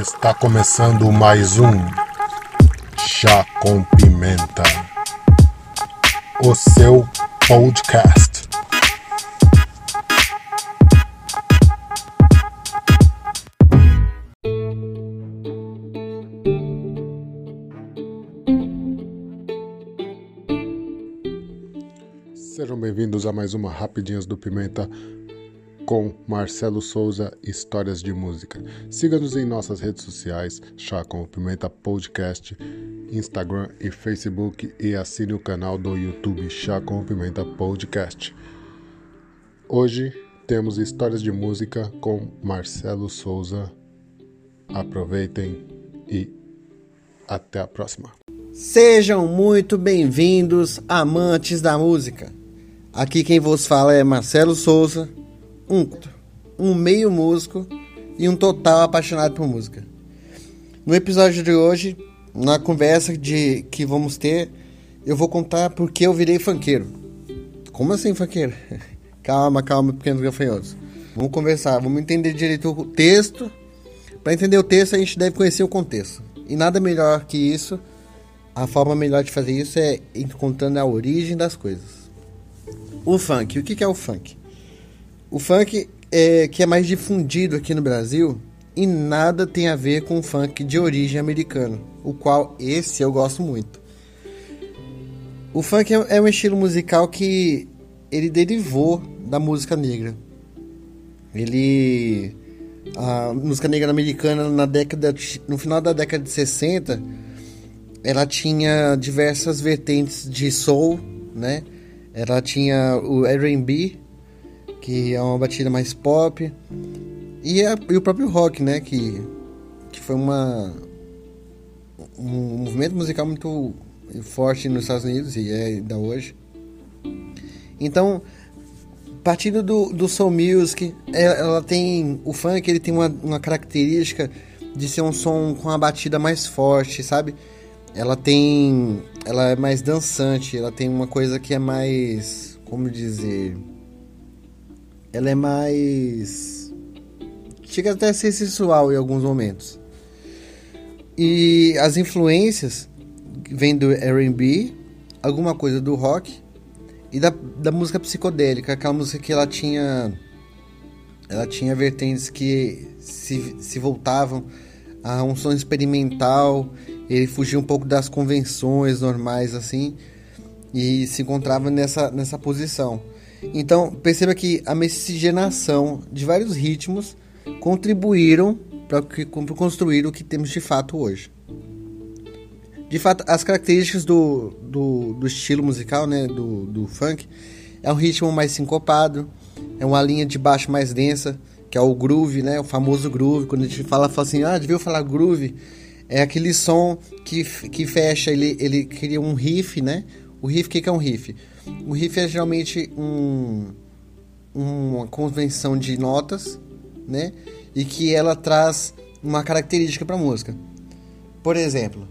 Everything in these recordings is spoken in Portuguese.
Está começando mais um Chá com Pimenta, o seu podcast. Sejam bem-vindos a mais uma Rapidinhas do Pimenta com Marcelo Souza Histórias de Música. Siga-nos em nossas redes sociais, Chá com Pimenta Podcast, Instagram e Facebook e assine o canal do YouTube Chá com Pimenta Podcast. Hoje temos Histórias de Música com Marcelo Souza. Aproveitem e até a próxima. Sejam muito bem-vindos, amantes da música. Aqui quem vos fala é Marcelo Souza, um, um meio músico e um total apaixonado por música. No episódio de hoje, na conversa de que vamos ter, eu vou contar por que eu virei funkeiro. Como assim funkeiro? calma, calma, pequenos gafanhotos. Vamos conversar, vamos entender direito o texto. Para entender o texto, a gente deve conhecer o contexto. E nada melhor que isso, a forma melhor de fazer isso é contando a origem das coisas. O funk, o que é o funk? O funk é, que é mais difundido aqui no Brasil e nada tem a ver com o funk de origem americana, o qual esse eu gosto muito. O funk é, é um estilo musical que ele derivou da música negra. Ele a música negra americana na década no final da década de 60 ela tinha diversas vertentes de soul, né? Ela tinha o R&B, que é uma batida mais pop. E, a, e o próprio rock, né? Que, que foi uma, um movimento musical muito forte nos Estados Unidos e é ainda hoje. Então, partindo do, do soul music, é, ela tem o funk ele tem uma, uma característica de ser um som com uma batida mais forte, sabe? Ela tem, ela é mais dançante, ela tem uma coisa que é mais, como dizer, ela é mais. chega até a ser sensual em alguns momentos. E as influências vêm do RB, alguma coisa do rock e da, da música psicodélica, aquela música que ela tinha. Ela tinha vertentes que se, se voltavam a um som experimental, ele fugia um pouco das convenções normais assim e se encontrava nessa, nessa posição. Então, perceba que a miscigenação de vários ritmos contribuíram para construir o que temos de fato hoje. De fato, as características do, do, do estilo musical, né, do, do funk, é um ritmo mais sincopado, é uma linha de baixo mais densa, que é o groove, né, o famoso groove. Quando a gente fala, fala assim, ah, devia falar groove, é aquele som que, que fecha, ele, ele cria um riff, né? O riff, o que, que é um riff? O riff é geralmente um, uma convenção de notas, né? E que ela traz uma característica para a música. Por exemplo,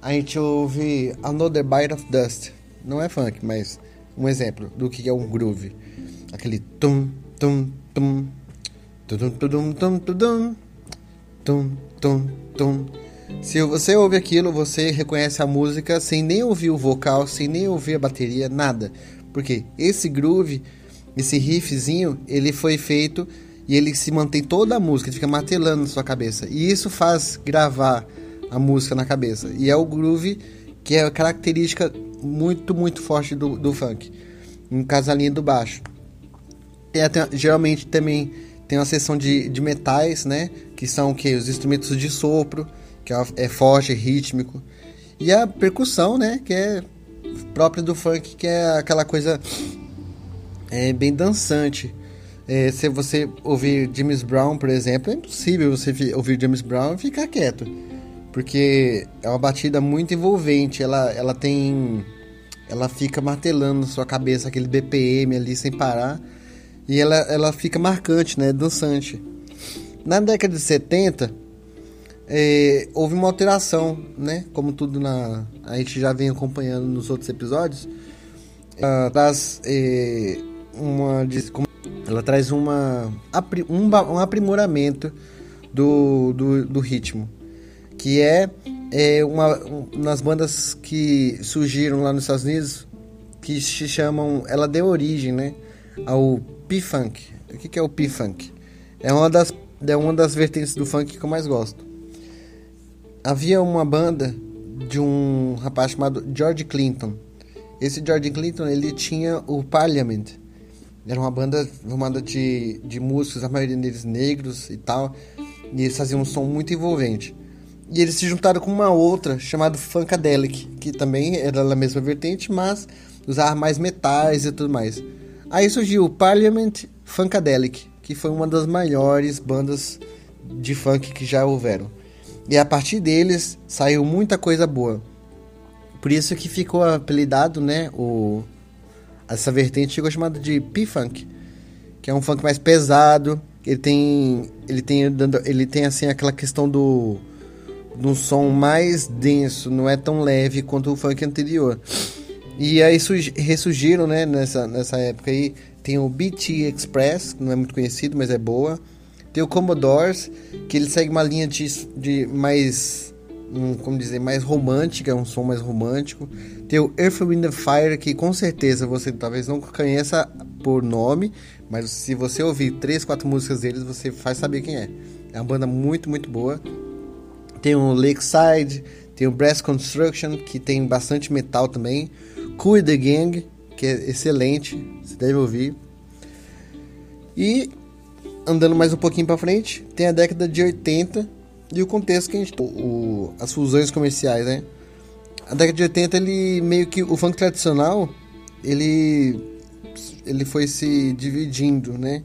a gente ouve Another Bite of Dust. Não é funk, mas um exemplo do que é um groove. Aquele tum tum tum tum tum tum tum tum tum tum tum se você ouve aquilo, você reconhece a música sem nem ouvir o vocal, sem nem ouvir a bateria, nada. Porque esse groove, esse riffzinho, ele foi feito e ele se mantém toda a música, fica martelando na sua cabeça. E isso faz gravar a música na cabeça. E é o groove que é a característica muito, muito forte do, do funk. A linha do baixo. E até, geralmente também tem uma seção de, de metais, né? Que são que? Os instrumentos de sopro que é, é forte, rítmico. E a percussão, né, que é própria do funk, que é aquela coisa é, bem dançante. É, se você ouvir James Brown, por exemplo, é impossível você ouvir James Brown e ficar quieto. Porque é uma batida muito envolvente, ela, ela tem. Ela fica martelando na sua cabeça aquele BPM ali sem parar. E ela, ela fica marcante, né? Dançante. Na década de 70, é, houve uma alteração, né? Como tudo na a gente já vem acompanhando nos outros episódios, ela traz é, uma ela traz uma um, um aprimoramento do, do, do ritmo. Que é, é uma, umas bandas que surgiram lá nos Estados Unidos que se chamam. Ela deu origem, né? Ao P-Funk. O que, que é o P-Funk? É uma das, é uma das vertentes do funk que eu mais gosto. Havia uma banda de um rapaz chamado George Clinton. Esse George Clinton ele tinha o Parliament. Era uma banda formada de, de músicos, a maioria deles negros e tal. E eles faziam um som muito envolvente. E eles se juntaram com uma outra chamada Funkadelic, que também era da mesma vertente, mas usava mais metais e tudo mais. Aí surgiu o Parliament Funkadelic, que foi uma das maiores bandas de funk que já houveram. E a partir deles saiu muita coisa boa. Por isso que ficou apelidado, né, o essa vertente ficou chamada de P-Funk, que é um funk mais pesado, ele tem ele tem ele tem assim aquela questão do de um som mais denso, não é tão leve quanto o funk anterior. E aí ressurgiram, né, nessa, nessa época aí, tem o BT Express, que não é muito conhecido, mas é boa. Tem o Commodores, que ele segue uma linha de, de mais, um, como dizer, mais romântica, um som mais romântico. Tem o Earth, Wind and Fire, que com certeza você talvez não conheça por nome, mas se você ouvir três, quatro músicas deles, você faz saber quem é. É uma banda muito, muito boa. Tem o Lakeside, tem o Brass Construction, que tem bastante metal também. Cool the Gang, que é excelente, você deve ouvir. E andando mais um pouquinho para frente, tem a década de 80 e o contexto que a gente o, o, as fusões comerciais, né? A década de 80 ele meio que o funk tradicional, ele ele foi se dividindo, né?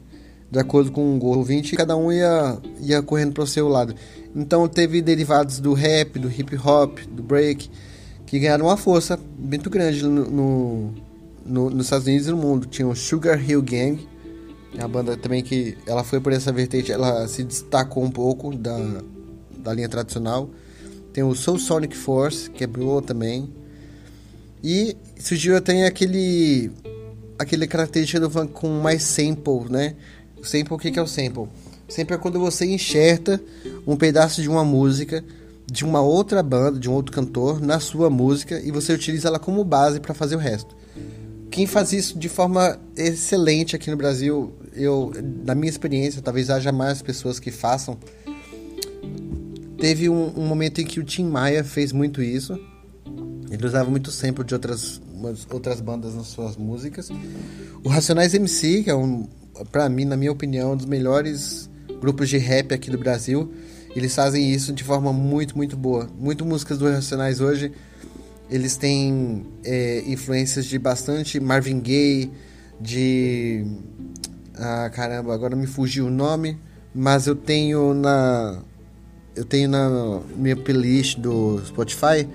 De acordo com o ouvinte, cada um ia ia correndo para o seu lado. Então teve derivados do rap, do hip hop, do break, que ganharam uma força muito grande no, no, no, nos Estados Unidos e no mundo. Tinha o Sugar Hill Gang, é uma banda também que ela foi por essa vertente, ela se destacou um pouco da, da linha tradicional. Tem o Soul Sonic Force, que é também. E surgiu até aquele aquele característica do funk com mais sample, né? Sample, o que é o sample? Sample é quando você enxerta um pedaço de uma música de uma outra banda, de um outro cantor, na sua música e você utiliza ela como base para fazer o resto. Quem faz isso de forma excelente aqui no Brasil, eu, na minha experiência, talvez haja mais pessoas que façam. Teve um, um momento em que o Tim Maia fez muito isso. Ele usava muito sample de outras, outras bandas nas suas músicas. O Racionais MC, que é um, para mim, na minha opinião, um dos melhores grupos de rap aqui do Brasil eles fazem isso de forma muito, muito boa. Muitas músicas do Racionais hoje, eles têm é, influências de bastante Marvin Gaye, de... Ah, caramba, agora me fugiu o nome, mas eu tenho na... Eu tenho na minha playlist do Spotify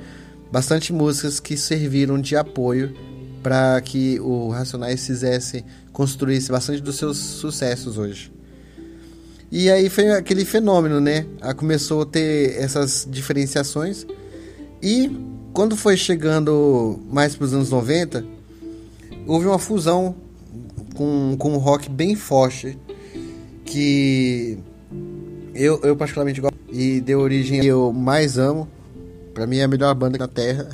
bastante músicas que serviram de apoio para que o Racionais fizesse, construísse bastante dos seus sucessos hoje. E aí foi aquele fenômeno, né? Aí começou a ter essas diferenciações. E quando foi chegando mais para os anos 90, houve uma fusão com, com um rock bem forte que eu, eu particularmente gosto e deu origem que eu mais amo. Para mim é a melhor banda da Terra.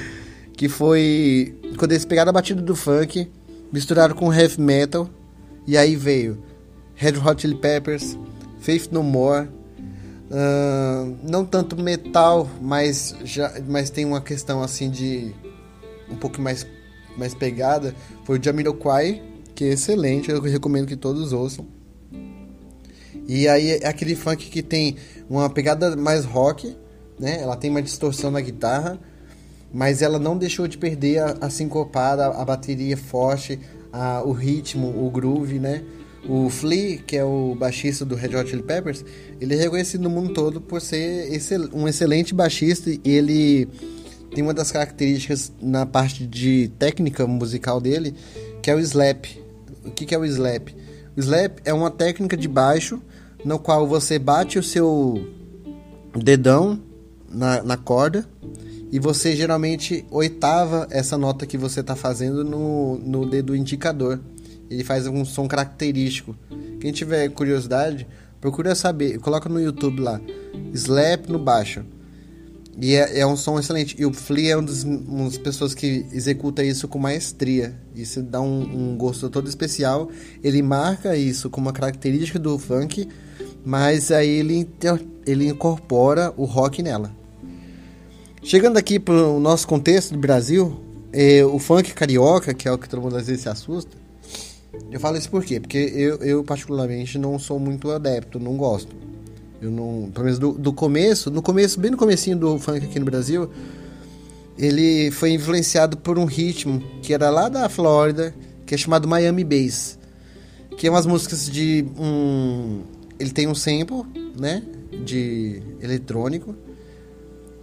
que foi quando eles pegaram a batida do funk, misturaram com heavy metal e aí veio Red Hot Chili Peppers, Faith No More. Uh, não tanto metal, mas, já, mas tem uma questão assim de um pouco mais, mais pegada. Foi o Jamiroquai, que é excelente, eu recomendo que todos ouçam. E aí é aquele funk que tem uma pegada mais rock, né? Ela tem uma distorção na guitarra, mas ela não deixou de perder a, a sincopada, a, bateria forte, a, o ritmo, o groove, né? O Flea, que é o baixista do Red Hot Chili Peppers, ele é reconhecido no mundo todo por ser um excelente baixista e ele tem uma das características na parte de técnica musical dele, que é o slap. O que, que é o slap? O slap é uma técnica de baixo no qual você bate o seu dedão na, na corda e você geralmente oitava essa nota que você está fazendo no, no dedo indicador ele faz um som característico. Quem tiver curiosidade, Procura saber, coloca no YouTube lá, Slap no baixo. E é, é, um som excelente. E o Flea é um dos, uma das pessoas que executa isso com maestria. Isso dá um, um, gosto todo especial. Ele marca isso como uma característica do funk, mas aí ele, ele incorpora o rock nela. Chegando aqui para o nosso contexto do Brasil, é, o funk carioca, que é o que todo mundo às vezes se assusta, eu falo isso por quê? Porque eu, eu particularmente não sou muito adepto, não gosto. Eu não, pelo menos do, do começo, no começo, bem no comecinho do funk aqui no Brasil, ele foi influenciado por um ritmo que era lá da Flórida, que é chamado Miami Bass, que é umas músicas de um, ele tem um sample, né, de eletrônico.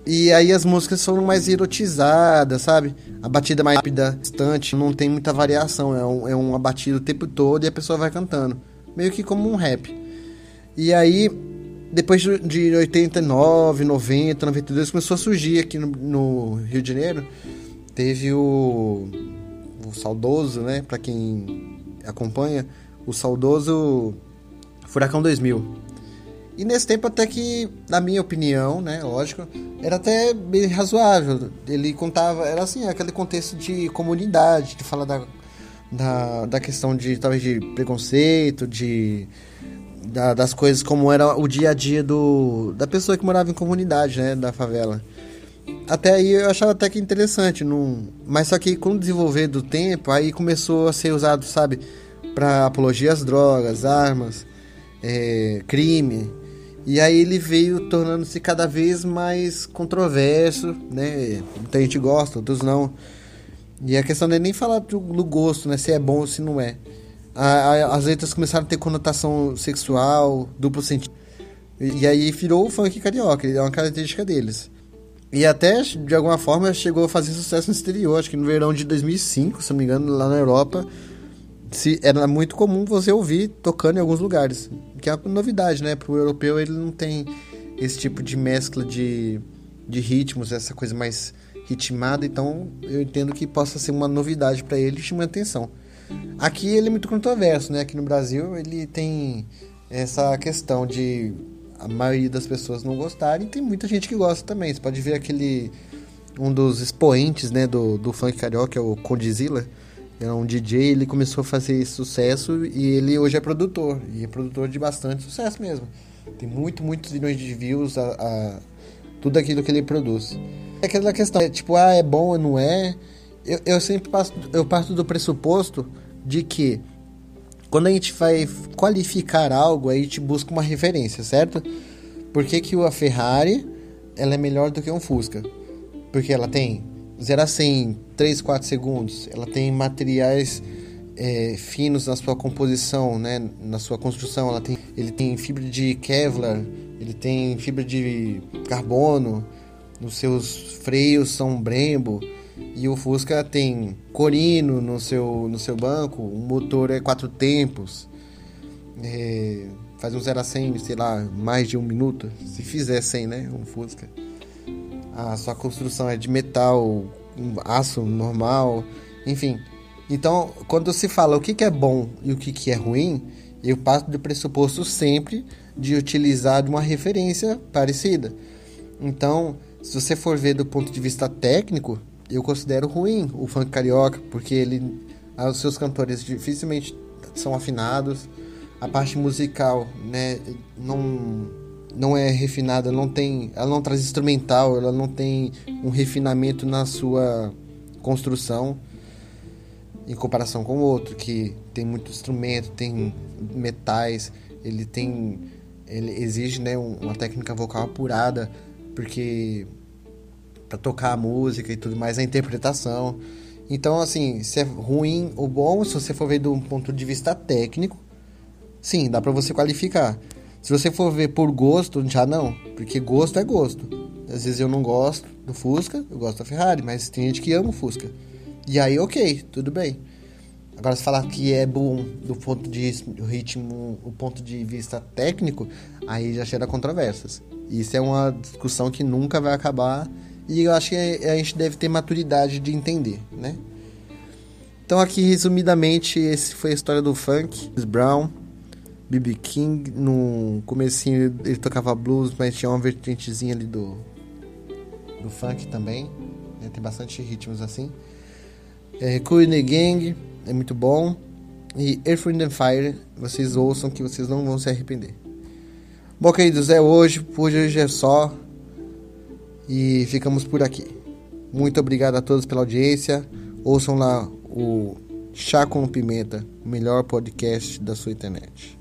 E aí as músicas foram mais erotizadas, sabe? A batida mais rápida, distante, não tem muita variação, é, um, é uma batida o tempo todo e a pessoa vai cantando. Meio que como um rap. E aí depois de 89, 90, 92, começou a surgir aqui no, no Rio de Janeiro. Teve o, o saudoso, né? Para quem acompanha, o saudoso Furacão 2000. E nesse tempo até que, na minha opinião, né, lógico, era até bem razoável. Ele contava, era assim, aquele contexto de comunidade, de falar da, da, da questão de, talvez, de preconceito, de da, das coisas como era o dia a dia do, da pessoa que morava em comunidade, né, da favela. Até aí eu achava até que interessante, não, mas só que com o desenvolver do tempo, aí começou a ser usado, sabe, para apologia às drogas, armas, é, crime. E aí ele veio tornando-se cada vez mais controverso, né? Muita gente gosta, outros não. E a questão não é nem falar do, gosto, né? Se é bom ou se não é as letras começaram a ter conotação sexual, duplo sentido. E aí virou o funk carioca, é uma característica deles. E até, de alguma forma, chegou a fazer sucesso no exterior. Acho que no verão de 2005, se não me engano, lá na Europa, se, era muito comum você ouvir tocando em alguns lugares. Que é uma novidade, né? Para o europeu, ele não tem esse tipo de mescla de, de ritmos, essa coisa mais ritmada. Então, eu entendo que possa ser uma novidade para ele e chamar atenção. Aqui ele é muito controverso, né? Aqui no Brasil ele tem essa questão de a maioria das pessoas não gostarem tem muita gente que gosta também. Você pode ver aquele um dos expoentes, né, do, do funk carioca, é o Condizila. É um DJ, ele começou a fazer sucesso e ele hoje é produtor. E é produtor de bastante sucesso mesmo. Tem muito, muitos milhões de views a, a tudo aquilo que ele produz. É aquela questão, é, tipo, ah, é bom ou não é? eu, eu sempre passo, eu parto do pressuposto de que quando a gente vai qualificar algo, a gente busca uma referência, certo? Por que, que a Ferrari ela é melhor do que um Fusca? Porque ela tem 0 a 100 3, 4 segundos, ela tem materiais é, finos na sua composição, né? na sua construção, ela tem, ele tem fibra de Kevlar, ele tem fibra de carbono, os seus freios são Brembo, e o Fusca tem Corino no seu, no seu banco, o motor é quatro tempos, é, faz um 0 a 100, sei lá, mais de um minuto, se fizer 100, né, um Fusca. A sua construção é de metal, um aço normal, enfim. Então, quando se fala o que, é bom e o que, que é ruim, eu parto do pressuposto sempre de utilizar uma referência parecida. Então, se você for ver do ponto de vista técnico, eu considero ruim o funk carioca, porque ele, os seus cantores dificilmente são afinados, a parte musical, né, não não é refinada, não tem, ela não traz instrumental, ela não tem um refinamento na sua construção em comparação com o outro que tem muito instrumento, tem metais, ele tem ele exige, né, uma técnica vocal apurada, porque para tocar a música e tudo mais, a interpretação. Então, assim, se é ruim ou bom, se você for ver de um ponto de vista técnico, sim, dá para você qualificar. Se você for ver por gosto, já não, porque gosto é gosto. Às vezes eu não gosto do Fusca, eu gosto da Ferrari, mas tem gente que ama o Fusca. E aí, ok, tudo bem. Agora, se falar que é bom do ponto de ritmo, o ponto de vista técnico, aí já gera controvérsias. Isso é uma discussão que nunca vai acabar e eu acho que a gente deve ter maturidade de entender, né? Então aqui resumidamente esse foi a história do funk, Brown. B.B. King, no comecinho ele tocava blues, mas tinha uma vertentezinha ali do, do funk também. Né? Tem bastante ritmos assim. É, Cool Gang é muito bom. E Earth, Wind and Fire, vocês ouçam que vocês não vão se arrepender. Bom, queridos, é hoje. Por hoje é só. E ficamos por aqui. Muito obrigado a todos pela audiência. Ouçam lá o Chá com Pimenta, o melhor podcast da sua internet.